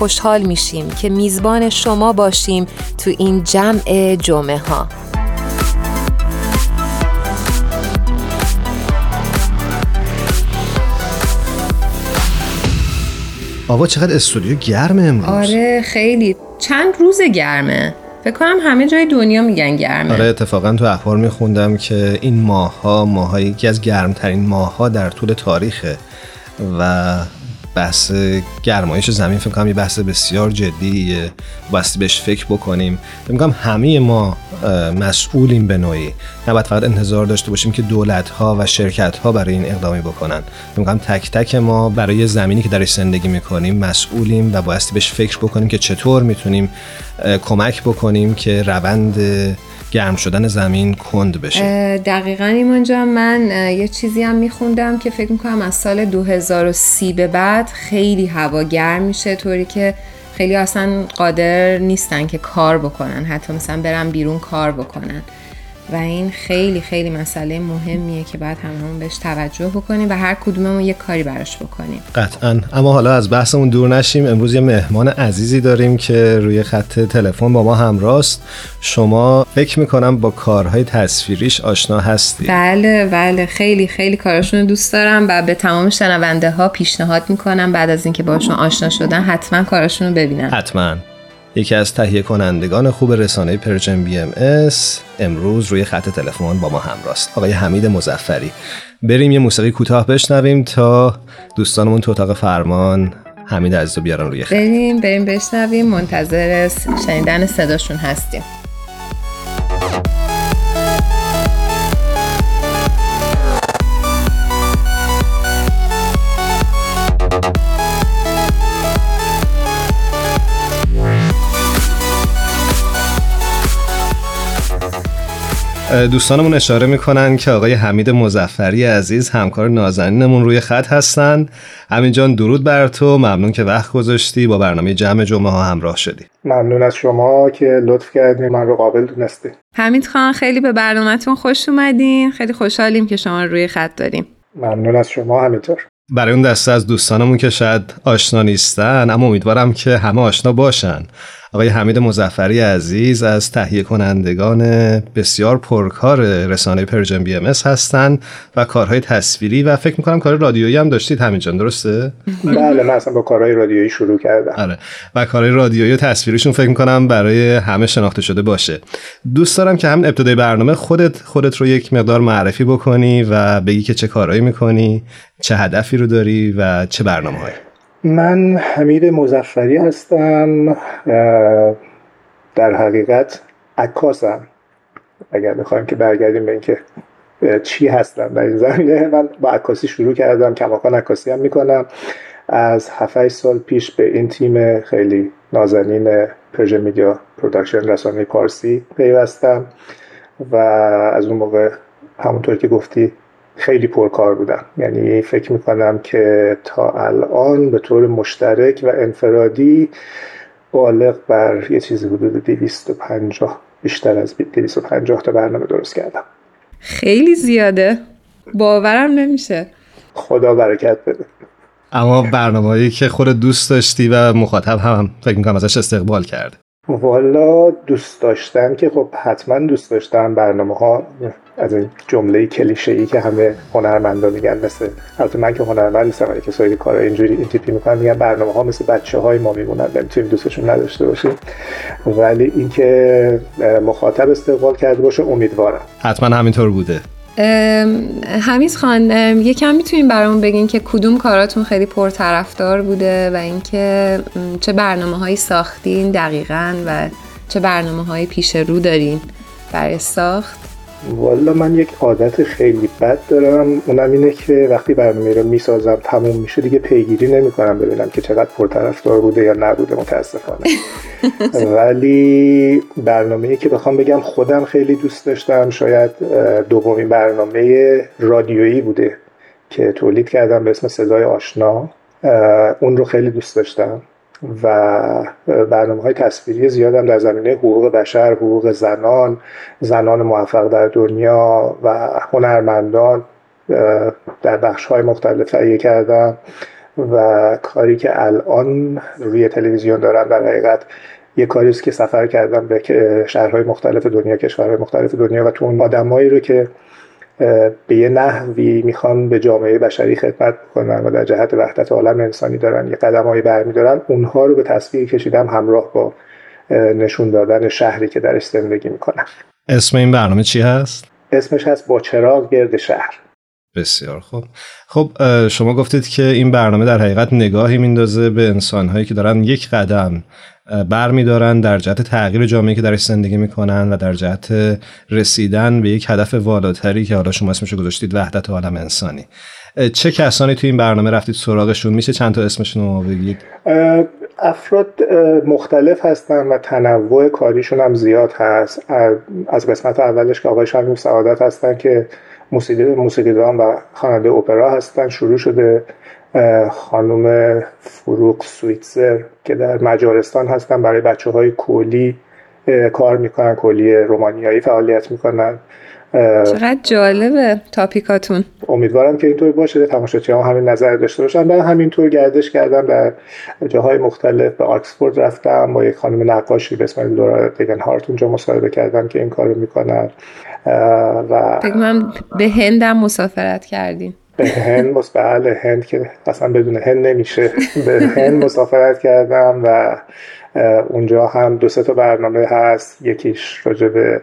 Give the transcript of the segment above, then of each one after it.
خوشحال میشیم که میزبان شما باشیم تو این جمع جمعه ها. آوا چقدر استودیو گرمه امروز. آره خیلی. چند روز گرمه. فکر کنم همه جای دنیا میگن گرمه. آره اتفاقا تو اخبار میخوندم که این ماها ماهای یکی از گرمترین ماها در طول تاریخه و بحث گرمایش زمین. فکر کنم یه بحث بسیار جدیه. باستی بهش فکر بکنیم. فکر کنم همه ما مسئولیم به نوعی. نباید فقط انتظار داشته باشیم که دولت ها و شرکت ها برای این اقدامی بکنن. فکر کنم تک تک ما برای زمینی که درش زندگی می‌کنیم مسئولیم و بایستی بهش فکر بکنیم که چطور می‌تونیم کمک بکنیم که روند گرم شدن زمین کند بشه. دقیقا ایمان جان من یه چیزی هم میخوندم که فکر می‌کنم از سال 2030 به بعد خیلی هوا گرم میشه طوری که خیلی اصلا قادر نیستن که کار بکنن حتی مثلا برن بیرون کار بکنن. و این خیلی خیلی مسئله مهمیه که باید هممون بهش توجه بکنیم و هر کدوممون یه کاری براش بکنیم. قطعا. اما حالا از بحثمون دور نشیم. امروز یه مهمان عزیزی داریم که روی خط تلفن با ما همراست. شما فکر می‌کنم با کارهای تصویریش آشنا هستی بله بله. خیلی خیلی کاراشون دوست دارم و به تمام شنونده ها پیشنهاد می‌کنم بعد از اینکه باشون آشنا شدن حتما کاراشون رو ببینن. حتما. یکی از تهیه کنندگان خوب رسانه Persian BMS امروز روی خط تلفن با ما همراهست. آقای حمید مظفری بریم یه موسیقی کوتاه بشنویم تا دوستانمون تو اتاق فرمان حمید عزیز رو بیارن روی خط. بریم بریم بشنویم. منتظر شنیدن صداشون هستیم. دوستانمون اشاره می‌کنن که آقای حمید مزفری عزیز همکار نازنینمون روی خط هستن. حمید جان درود بر تو. ممنون که وقت گذاشتی. با برنامه جمع جمعه ها همراه شدی. ممنون از شما که لطف کردین من رو قابل دونستی. حمید خان خیلی به برنامهتون خوش اومدین. خیلی خوشحالیم که شما روی خط داریم. ممنون از شما همینطور. برای اون دسته از دوستانمون که شاید آشنا نیستن اما امیدوارم که همه آشنا باشن. آقای حمید مظفری عزیز از تهیه کنندگان بسیار پرکار رسانه Persian BMS هستن و کارهای تصویری و فکر می‌کنم کار رادیویی هم داشتید. همین جان درسته؟ بله من اصلا با کارهای رادیویی شروع کردم. آره و کارهای رادیویی و تصویریشون فکر می‌کنم برای همه شناخته شده باشه. دوست دارم که همین ابتدای برنامه خودت خودت رو یک مقدار معرفی بکنی و بگی که چه کارهایی می‌کنی چه هدفی رو داری و چه برنامه هایی من حمید مزفری هستم در حقیقت عکاسم. اگر بخوایم که برگردیم به اینکه چی هستم در این زمینه من با عکاسی شروع کردم کماکان عکاسی هم می‌کنم. از 7 سال پیش به این تیم خیلی نازنین Persian Media Production رسانه پارسی پیوستم و از اون موقع همونطور که گفتی خیلی پرکار بودم. یعنی فکر می‌کنم که تا الان به طور مشترک و انفرادی بالغ بر یه چیزی حدود 250 بیشتر از 250 تا برنامه درست کردم. خیلی زیاده. باورم نمیشه. خدا برکت بده. اما برنامه‌ای که خود دوست داشتی و مخاطب هم فکر می‌کنم ازش استقبال کرده والا دوست داشتم که خب حتما دوست داشتم برنامه ها از این جمله کلیشه ای که همه هنرمندا میگن مثل البته من که هنرمند نیستم ولی کسایی که کار اینجوری این تیپی می‌کنن میگن برنامه ها مثل بچه های ما میمونن نمی‌تونیم دوستشون نداشته باشیم. ولی اینکه مخاطب استقبال کرده باشه امیدوارم. حتما همینطور بوده. حمیز خان یکم می‌تونیم برامون بگین که کدوم کاراتون خیلی پرطرفدار بوده و اینکه چه برنامه هایی ساختین دقیقا و چه برنامه های پیش رو دارین برای ساخت. والا من یک عادت خیلی بد دارم. اونم اینه که وقتی برنامه رو می‌سازم تموم میشه دیگه پیگیری نمی‌کنم ببینم که چقدر پرطرفدار بوده یا نبوده متاسفانه. ولی برنامه که بخوام بگم خودم خیلی دوست داشتم شاید دومین برنامه رادیویی بوده که تولید کردم به اسم صدای آشنا. اون رو خیلی دوست داشتم. و برنامه های تصویری زیادم در زمینه حقوق بشر، حقوق زنان، زنان موفق در دنیا و هنرمندان در بخش های مختلف تهیه کردم و کاری که الان روی تلویزیون دارم در حقیقت یه کاری که سفر کردم به شهرهای مختلف دنیا کشورهای مختلف دنیا و تو اون آدمایی رو که به یه نحوی می‌خوان به جامعه بشری خدمت کنن و در جهت وحدت عالم انسانی دارن یه قدم برمیدارن اونها رو به تصویر کشیدم همراه با نشون دادن شهری که درش زندگی می‌کنن. اسم این برنامه چی هست؟ اسمش هست با چراغ گرد شهر. بسیار خوب. خب شما گفتید که این برنامه در حقیقت نگاهی میندازه به انسانهایی که دارن یک قدم بر میدارن در جهت تغییر جامعه که درش زندگی می‌کنن و در جهت رسیدن به یک هدف والاتری که حالا شما اسمشو گذاشتید وحدت عالم انسانی. چه کسانی تو این برنامه رفتید سراغشون؟ میشه چند تا اسمشون رو بگید؟ افراد مختلف هستن و تنوع کاریشون هم زیاد هست. از قسمت اولش که آقای شمیم سعادت هستن که موسیقی موسیقیدان و خواننده اپرا هستن شروع شده. خانم فروغ سویتزر که در مجارستان هستن برای بچه های کولی کار می‌کنن کولی رومانیایی فعالیت می‌کنن. چقدر جالبه تاپیکاتون. امیدوارم که اینطور باشه تماشاچی هم همین نظر داشته باشن. من همینطور گردش کردم در جاهای مختلف به آکسفورد رفتم با یک خانم نقاشی به اسم لورا دیگن هارت اونجا مصاحبه کردم که این کارو می‌کنن. و من به هندم مسافرت کردیم به هند بله هند که اصلا بدون هند نمیشه. به هند مسافرت کردم و اونجا هم دو سه تا برنامه هست. یکیش راجع به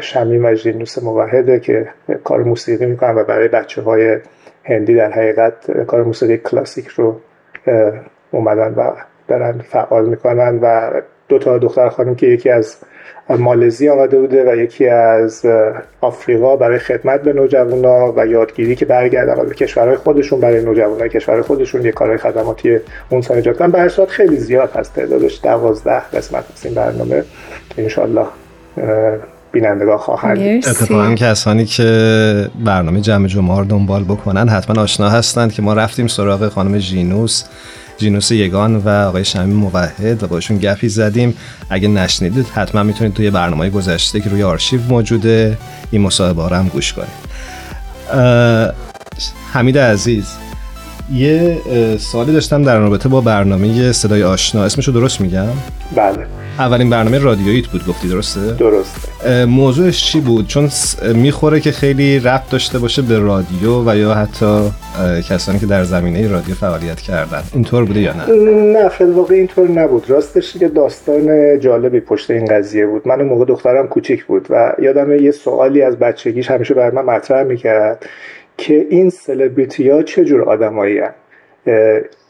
شمی و جینوس موحده که کار موسیقی می‌کنن و برای بچه های هندی در حقیقت کار موسیقی کلاسیک رو اومدن و دارن فعال می‌کنن و دو تا دختر خانم که یکی از مالزی آمده بوده و یکی از آفریقا برای خدمت به نوجوانا و یادگیری که برگردن به کشورهای خودشون برای نوجوانای کشور خودشون یه کارهای خدماتی اون ایجاد کنن به خیلی زیاد هست. تعدادش دوازده قسمت هست این برنامه انشالله بینندگان خواهند اتفاقا کسانی که برنامه جمع جمعه رو دنبال بکنن حتما آشنا هستند که ما رفتیم سراغ خانم جینوس. جینوس یگان و آقای شمی موحد و باشون گپی زدیم. اگه نشنیدید حتما می‌تونید توی برنامه گذشته که روی آرشیو موجوده این مصاحبه هم گوش کنید. حمید عزیز یه سوالی داشتم در رابطه با برنامه صدای آشنا. اسمشو درست میگم؟ بله. اولین برنامه رادیوییت بود گفتی درسته؟ درسته. موضوعش چی بود؟ چون می‌خوره که خیلی ربط داشته باشه به رادیو و یا حتی کسانی که در زمینه رادیو فعالیت کردن. اینطور بوده یا نه؟ نه خیلی واقع اینطور نبود. راستش یه داستان جالبی پشت این قضیه بود. من اون موقع دخترم کوچیک بود و یادم یه سوالی از بچگیش همیشه بر من مطرح می‌کرد که این سلبریتی ها چه جور آدمایی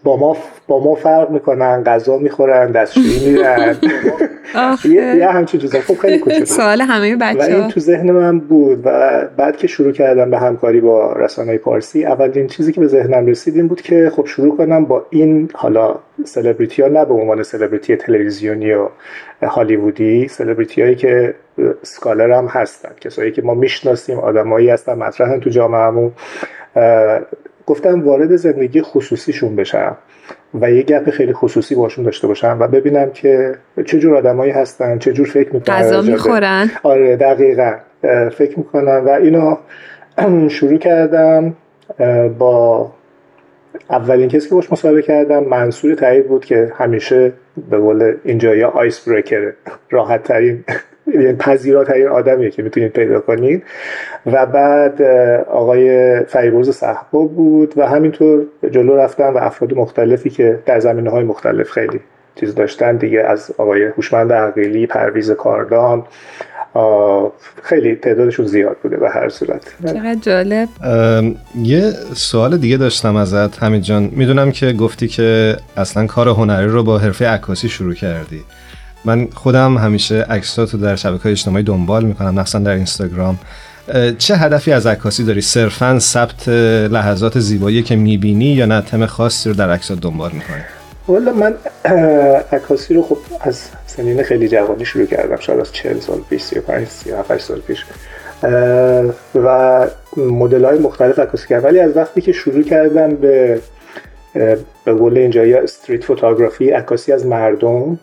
با ما با ما فرق می‌کنن غذا می‌خورن دستشویی میرن. یه همچین چیزا. خب خیلی کوچولو سوال همه بچه و این تو ذهن من بود و بعد که شروع کردم به همکاری با رسانه پارسی اولین چیزی که به ذهنم رسید این بود که خب شروع کنم با این حالا سلبریتی ها نه به عنوان سلبریتی تلویزیونی و هالیوودی سلبریتی هایی که سکالر هم هستن کسایی که ما می‌شناسیم آدمایی هستن مطرحن تو جامعهمون. گفتم وارد زندگی خصوصیشون بشم. و یه گپ خیلی خصوصی باشون داشته باشم و ببینم که چه جور آدمایی هستن چه جور فکر می‌کنن غذا می‌خورن. آره دقیقا فکر می‌کنن و اینو شروع کردم با اولین کسی که باش مصاحبه کردم منصور تایید بود که همیشه به قول اینجا یا آیس بریکر راحت ترین پذیراترین آدمیه که می‌تونید پیدا کنید. و بعد آقای فریبرز صحبا بود و همینطور جلو رفتن و افراد مختلفی که در زمینه های مختلف خیلی چیز داشتن دیگه از آقای هوشمند عقیلی پرویز کاردان خیلی تعدادشون زیاد بوده به هر صورت. چقدر جالب. یه سوال دیگه داشتم ازت همین جان. می‌دونم که گفتی که اصلا کار هنری رو با حرفه عکاسی شروع کردی. من خودم همیشه عکساتو در شبکه اجتماعی دنبال می‌کنم مثلا در اینستاگرام. چه هدفی از عکاسی داری؟ صرفا ثبت لحظات زیبایی که می‌بینی یا نه؟ تم خاصی رو در عکسات دنبال می‌کنی؟ والا من عکاسی رو خب از سنین خیلی جوانی شروع کردم شاید از 40 سال پیش 35 37 سال پیش. و مدل های مختلف عکاسی کردم. ولی از وقتی که شروع کردم به به قول اینجا یا استریت فوتوگرافی عکاسی از مردم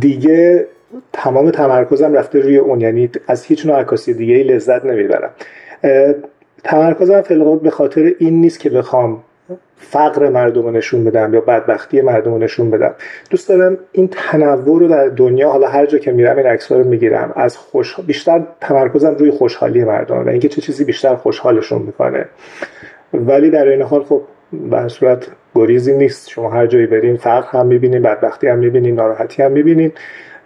دیگه تمام تمرکزم رفته روی اون یعنی از هیچ نوع عکاسی دیگه ای لذت نمی‌برم. تمرکزم فعلا به خاطر این نیست که بخوام فقر مردم رو نشون بدم یا بدبختی مردم رو نشون بدم. دوست دارم این تنوع رو در دنیا حالا هر جا که میرم این عکس رو می‌گیرم. از خوش بیشتر تمرکزم روی خوشحالی مردم و اینکه چه چیزی بیشتر خوشحالشون می‌کنه. ولی در این حال خب به صورت گریزی نیست. شما هر جایی برین فقر هم می‌بینین بدبختی هم می‌بینین ناراحتی هم می‌بینین.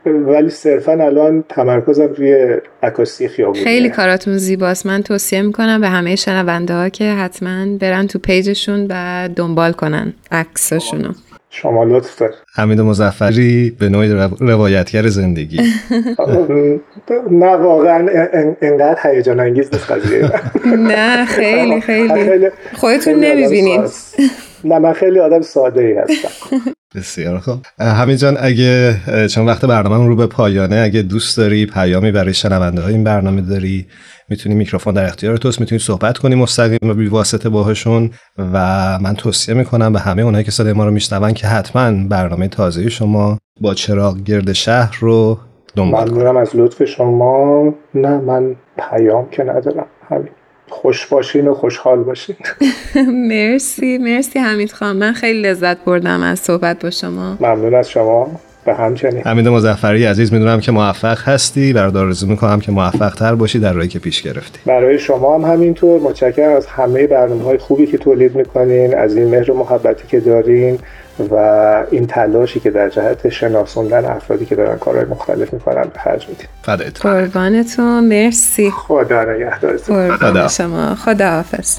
ولی صرفا الان تمرکزم روی عکاسی خیابونی خیلی کاراتون زیباست. من توصیه می‌کنم به همه شنونده ها که حتما برن تو پیجشون و دنبال کنن عکساشونو. شما لطف دار حمید مزفری به نوعی روایتگر زندگی. نه واقعا انقدر هیجان انگیز نیست قضیه. نه خیلی خیلی. خودتون نمی‌بینین. نه من خیلی آدم ساده ای هستم. بسیار خوب. همین جان اگه چون وقت برنامه رو به پایانه اگه دوست داری پیامی برای شنونده های این برنامه داری می‌تونی میکروفون در اختیار توست می‌تونی صحبت کنی مستقیم و بی واسطه باهاشون و من توصیه می‌کنم به همه اونایی که صدای ما رو میشنون که حتما برنامه تازه شما با چراغ گرد شهر رو دنبال ممنونم از لطف شما. نه من پیام که ندارم همین خوش باشین و خوشحال باشین. مرسی مرسی حمید خان. من خیلی لذت بردم از صحبت با شما. ممنون از شما. به همچنین. حمید مزفری عزیز می‌دونم که موفق هستی. برادر آرزو می‌کنم که موفق تر باشی در راهی که پیش گرفتی. برای شما هم همینطور. متشکرم از همه برنامه های خوبی که تولید می‌کنین از این مهر و محبتی که دارین و این تلاشی که در جهت شناسوندن افرادی که دارن کارهای مختلف می‌کنن به خرج میدین. قربانتون. مرسی. خدا نگهدارتون. قربان شما. خدا حافظ